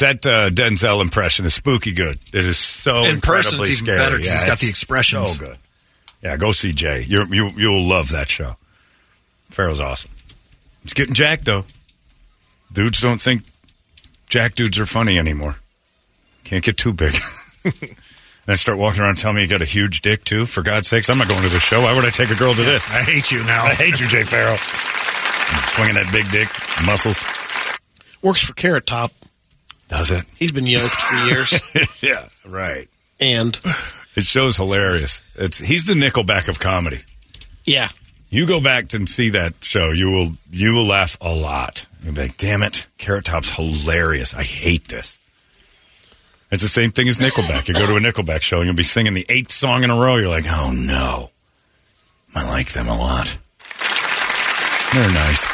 That uh, Denzel impression is spooky good. It is so In person, incredibly it's even scary. better 'cause he's got the expressions. So good. Yeah, go see Jay. You're, you you'll love that show. Pharoah's awesome. It's getting jacked though. Dudes don't think jack dudes are funny anymore. Can't get too big. then start walking around telling me you got a huge dick too. For God's sakes, I'm not going to the show. Why would I take a girl to this? I hate you now. I hate you, Jay Pharoah. Swinging that big dick, muscles. Works for Carrot Top. Does it? He's been yoked for years. yeah, right. and It show's hilarious. It's he's the Nickelback of comedy. yeah, You go back and see that show, you will you will laugh a lot. You'll be like, "Damn it, Carrot Top's hilarious. I hate this." It's the same thing as Nickelback. You go to a Nickelback show and you'll be singing the eighth song in a row. You're like, "Oh no, I like them a lot. They're nice."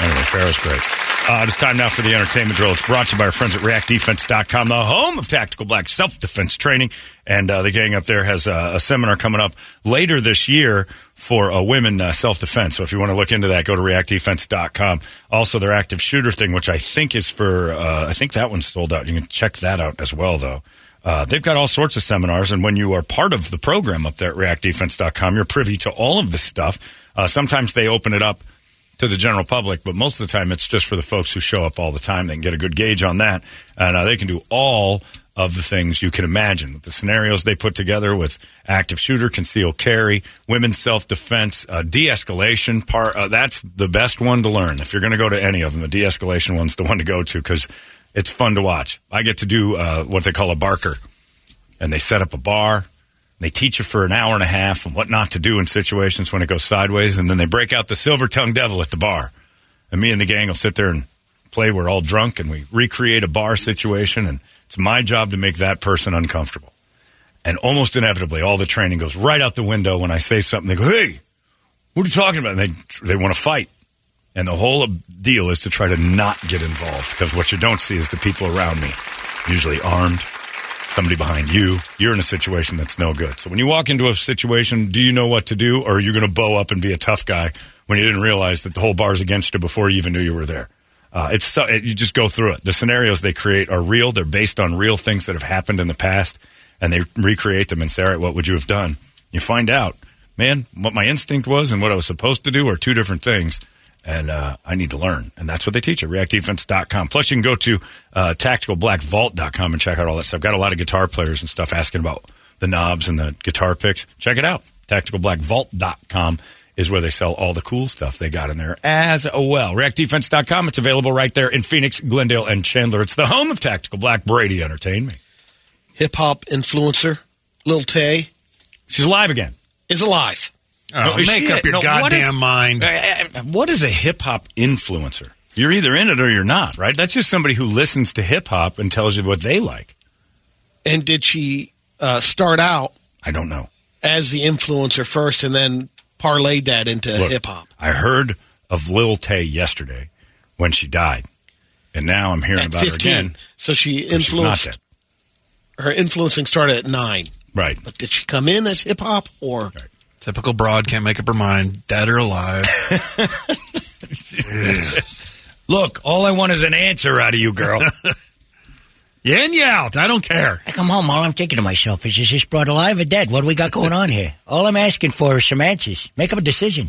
Anyway, Pharoah's great. Uh, it's time now for the entertainment drill. It's brought to you by our friends at reactdefense.com, the home of tactical black self defense training. And uh, the gang up there has uh, a seminar coming up later this year for uh, women uh, self defense. So if you want to look into that, go to reactdefense.com. Also, their active shooter thing, which I think is for, uh, I think that one's sold out. You can check that out as well, though. Uh, they've got all sorts of seminars, and when you are part of the program up there at reactdefense.com, you're privy to all of this stuff. Uh, sometimes they open it up to the general public, but most of the time it's just for the folks who show up all the time. They can get a good gauge on that, and uh, they can do all of the things you can imagine. The scenarios they put together with active shooter, concealed carry, women's self defense, uh, de escalation. Part uh, that's the best one to learn. If you're going to go to any of them, the de escalation one's the one to go to because it's fun to watch. I get to do uh, what they call a barker, and they set up a bar. They teach you for an hour and a half on what not to do in situations when it goes sideways, and then they break out the silver tongued devil at the bar. And me and the gang will sit there and play. We're all drunk, and we recreate a bar situation, and it's my job to make that person uncomfortable. And almost inevitably, all the training goes right out the window when I say something. They go, "Hey, what are you talking about?" And they they want to fight, and the whole deal is to try to not get involved because what you don't see is the people around me, usually armed, somebody behind you. You're in a situation that's no good. So when you walk into a situation, do you know what to do, or are you going to bow up and be a tough guy when you didn't realize that the whole bar's against you before you even knew you were there? Uh, it's so, it, you just go through it. The scenarios they create are real. They're based on real things that have happened in the past, and they recreate them and say, "All right, what would you have done?" You find out, man, what my instinct was and what I was supposed to do are two different things and uh, I need to learn. And that's what they teach at reactdefense.com. Plus, you can go to uh, tacticalblackvault.com and check out all that stuff. Got a lot of guitar players and stuff asking about the knobs and the guitar picks. Check it out. Tacticalblackvault.com is where they sell all the cool stuff they got in there as well. Reactdefense.com. It's available right there in Phoenix, Glendale, and Chandler. It's the home of Tactical Black. Brady entertain me. hip hop influencer Lil Tay She's alive again. is alive. Oh, is make she- up your no, goddamn is- mind. Uh, uh, What is a hip hop influencer? You're either in it or you're not, right? That's just somebody who listens to hip hop and tells you what they like. And did she uh, start out I don't know. as the influencer first, and then parlayed that into hip hop? I heard of Lil Tay yesterday when she died, and now I'm hearing At about her again. so she but she's not influenced. Her influencing started at nine, Right. but did she come in as hip hop or? Typical broad can't make up her mind, dead or alive. Look, all I want is an answer out of you, girl. you in, you out. I don't care. I come home, all I'm thinking to myself is, is this broad alive or dead? What do we got going on here? All I'm asking for is some answers. Make up a decision.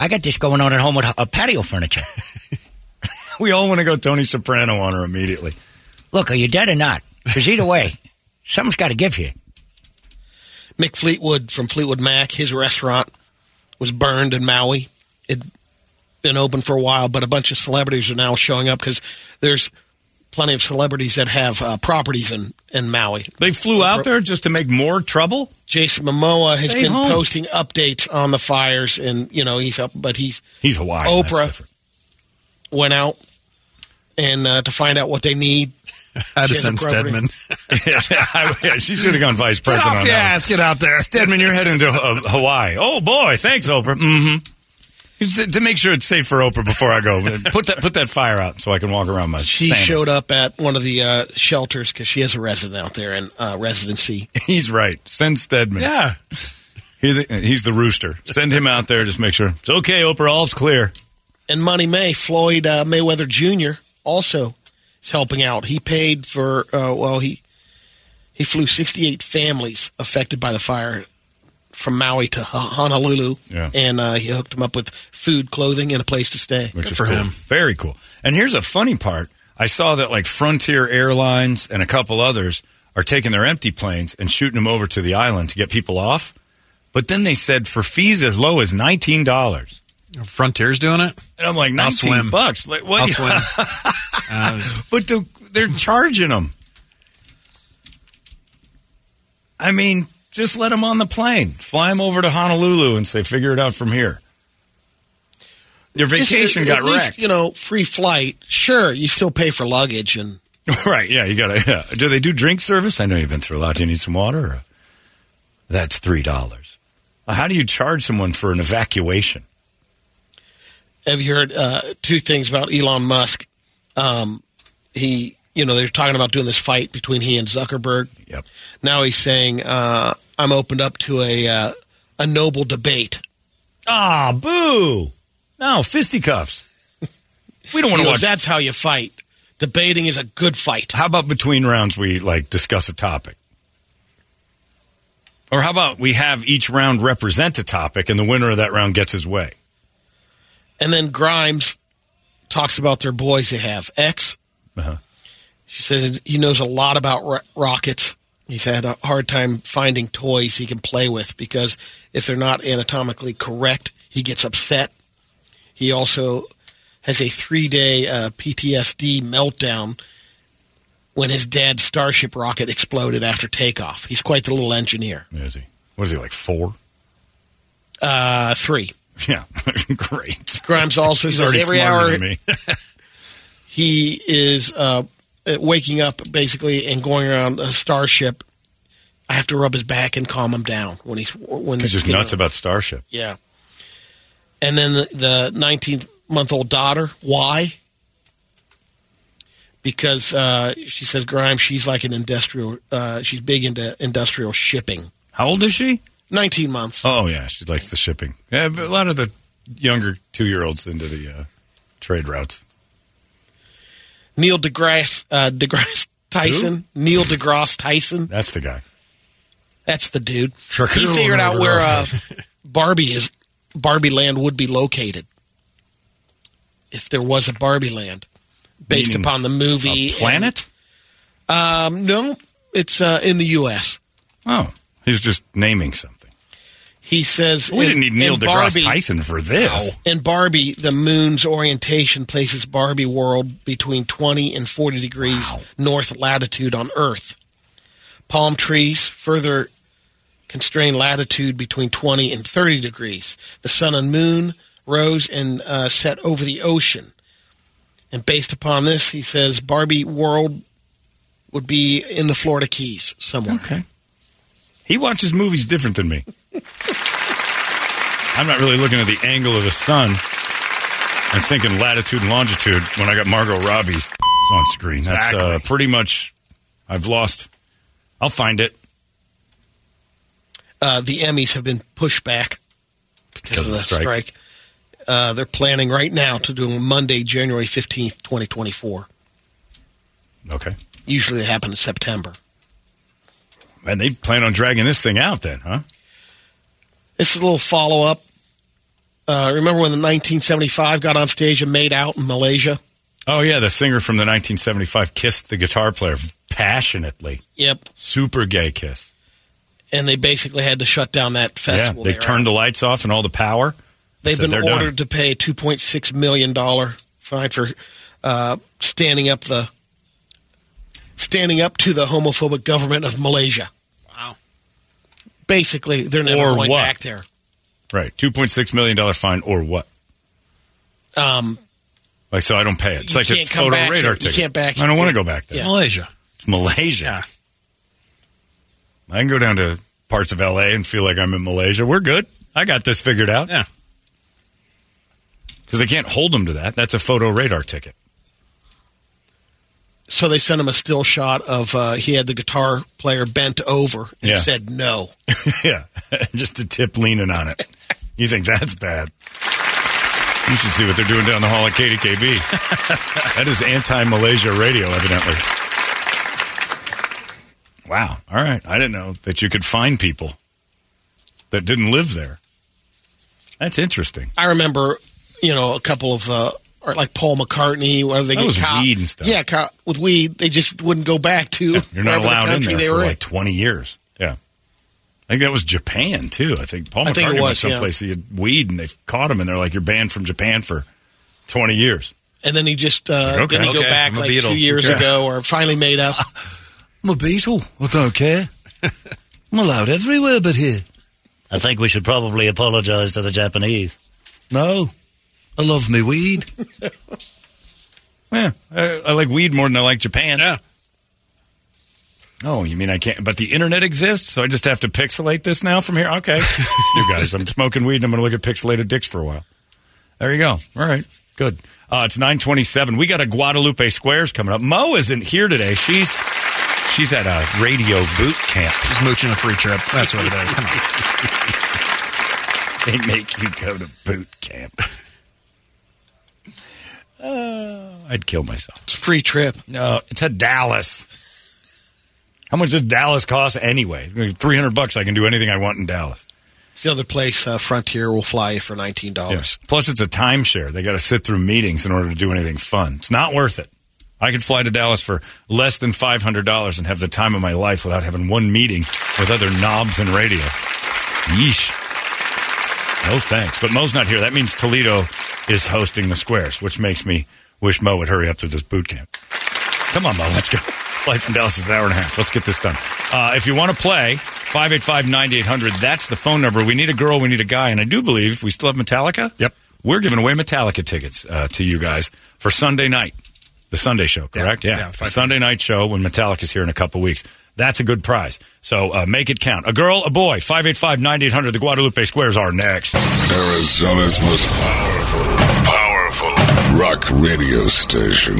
I got this going on at home with a patio furniture. we all want to go Tony Soprano on her immediately. Look, are you dead or not? Because either way, something's got to give here. Mick Fleetwood from Fleetwood Mac, his restaurant was burned in Maui. It'd been open for a while, but a bunch of celebrities are now showing up because there's plenty of celebrities that have uh, properties in, in Maui. They flew out there just to make more trouble. Jason Momoa has Stay been home. posting updates on the fires, and you know he's up, but he's He's Hawaiian. that's Oprah. went out and uh, to find out what they need. Addison She has a property. Stedman. yeah, she should have gone vice Get president. off on the that one. ass. Get out there. Stedman, you're heading to uh, Hawaii. Oh boy, thanks, Oprah. Mm-hmm. To make sure it's safe for Oprah before I go, put that put that fire out so I can walk around my. She sandals. showed up at one of the uh, shelters because she has a resident out there in uh, residency. He's right. Send Stedman. Yeah. He's the, he's the rooster. Send him out there. Just make sure it's okay. Oprah, all's clear. And Money May, Floyd uh, Mayweather Jr. also is helping out. He paid for uh, well he he flew 68 families affected by the fire from Maui to Honolulu, Yeah. and uh, he hooked them up with food, clothing, and a place to stay. which is for cool. him. Very cool. And here's a funny part. I saw that like Frontier Airlines and a couple others are taking their empty planes and shooting them over to the island to get people off. But then they said for fees as low as nineteen dollars. Frontier's doing it. And I'm like I'll nineteen swim. bucks. Like what? I'll swim. Uh, but the, they're charging them. I mean, just let them on the plane. Fly them over to Honolulu and say, figure it out from here. Your Just, vacation uh, got at least, wrecked. you know, free flight. Sure, you still pay for luggage and Right, yeah, you gotta. Yeah. Do they do drink service? I know you've been through a lot. Do you need some water? Or? That's three dollars. How do you charge someone for an evacuation? Have you heard uh, two things about Elon Musk? Um, he, you know, they're talking about doing this fight between he and Zuckerberg. Yep. Now he's saying, uh, "I'm opened up to a uh, a noble debate." Ah, boo! No fisticuffs. We don't want to watch. that's how you fight. Debating is a good fight. How about between rounds we like discuss a topic? Or how about we have each round represent a topic and the winner of that round gets his way? And then Grimes talks about their boys they have. X, Uh-huh. she said he knows a lot about ro- rockets. He's had a hard time finding toys he can play with because if they're not anatomically correct, he gets upset. He also has a three day uh, PTSD meltdown when his dad's Starship rocket exploded after takeoff. He's quite the little engineer. Is he? What is he like four? Uh, three. Yeah, great. Grimes also He's says every hour me. he is uh, waking up basically and going around a starship. I have to rub his back and calm him down when he's when He's just nuts about Starship. yeah. And then the, the 19 month old daughter, why? Because uh, she says Grimes, she's like an industrial. Uh, she's big into industrial shipping. How old is she? 19 months. Oh yeah, she likes the shipping. Yeah, but a lot of the younger two year olds into the uh, trade routes. Neil deGrasse uh, deGrasse Tyson. Neil deGrasse Tyson. That's the guy. That's the dude. Sure He figured out where uh, Barbie is. Barbie Land would be located if there was a Barbie Land, based Meaning upon the movie. A planet? and- um, no, it's uh, in the U.S. Oh, he was just naming something. He says We in- didn't need Neil deGrasse Barbie- Tyson for this. In Barbie, the moon's orientation places Barbie world between 20 and 40 degrees north latitude on Earth. Palm trees further constrain latitude between 20 and 30 degrees. The sun and moon rose and uh, set over the ocean. And based upon this, he says Barbie world would be in the Florida Keys somewhere. Okay. He watches movies different than me. I'm not really looking at the angle of the sun and thinking latitude and longitude when I got Margot Robbie's on screen. That's uh, pretty much. I've lost. I'll find it. uh, the Emmys have been pushed back because, of the strike. strike. Uh, they're planning right now to do Monday, January 15th, 2024. Okay. Usually they happen in September. And they plan on dragging this thing out then, huh? This is a little follow up. Uh, remember when the 1975 got on stage and made out in Malaysia? Oh yeah, the singer from the 1975 kissed the guitar player passionately. Yep. Super gay kiss. And they basically had to shut down that festival. Yeah, they turned the lights off and all the power. They've been they're done. ordered to pay $2.6 million fine for uh, standing up the standing up to the homophobic government of Malaysia. Wow. Basically, they're never Or going what? back there. Right. $2.6 million fine or what? Um, Like, so I don't pay it. It's like a photo radar here. You ticket. can't back- I don't want to go back there. Yeah. Malaysia. It's Malaysia. I can go down to parts of LA and feel like I'm in Malaysia. We're good. I got this figured out. Yeah. Because they can't hold them to that. That's a photo radar ticket. So they sent him a still shot of uh, he had the guitar player bent over and Yeah. said no. yeah. Just a tip leaning on it. You think that's bad? You should see what they're doing down the hall at KDKB. that is anti Malaysia radio, evidently. Wow. All right. I didn't know that you could find people that didn't live there. That's interesting. I remember, you know, a couple of uh, or like Paul McCartney, where they That get was caught. weed and stuff. Yeah, caught with weed. They just wouldn't go back to You're not wherever the allowed in there they for were in. like 20 years. Yeah. I think that was Japan, too. I think Paul I think it McCartney went was, yeah. someplace he had weed and they caught him and they're like, you're banned from Japan for 20 years. And then he just uh, Okay. didn't he go back like Beatle. two years Yeah. ago, or finally made up. I'm a Beatle. I don't care. I'm allowed everywhere but here. I think we should probably apologize to the Japanese. No. I love me weed. Yeah. I, I like weed more than I like Japan. Yeah. Oh, you mean I can't? But the internet exists, so I just have to pixelate this now from here? Okay. you guys, I'm smoking weed and I'm going to look at pixelated dicks for a while. There you go. All right. Good. Uh, it's 927. We got a Guadalupe Squares coming up. Mo isn't here today. She's she's at a radio boot camp. She's mooching a free trip. That's what it is. Come. They make you go to boot camp. Uh, I'd kill myself. It's a free trip. No, it's a Dallas. How much does Dallas cost anyway? Three hundred bucks. I can do anything I want in Dallas. It's the other place, uh, Frontier, will fly you for nineteen dollars. Plus, it's a timeshare. They got to sit through meetings in order to do anything fun. It's not worth it. I could fly to Dallas for less than five hundred dollars and have the time of my life without having one meeting with other knobs and radio. Yeesh. No thanks. But Mo's not here. That means Toledo is hosting the squares, which makes me wish Mo would hurry up to this boot camp. Come on, Mo. Let's go. Flight from Dallas is an hour and a half. Let's get this done. Uh, if you want to play, 585-9800, that's the phone number. We need a girl, we need a guy. And I do believe we still have Metallica. Yep. We're giving away Metallica tickets uh, to you guys for Sunday night. The Sunday show, correct? Yeah. Yeah, The Sunday night show when Metallica's here in a couple weeks. That's a good prize. So uh, make it count. A girl, a boy, 585-9800. The Guadalupe Squares are next. Arizona's most powerful, powerful rock radio station.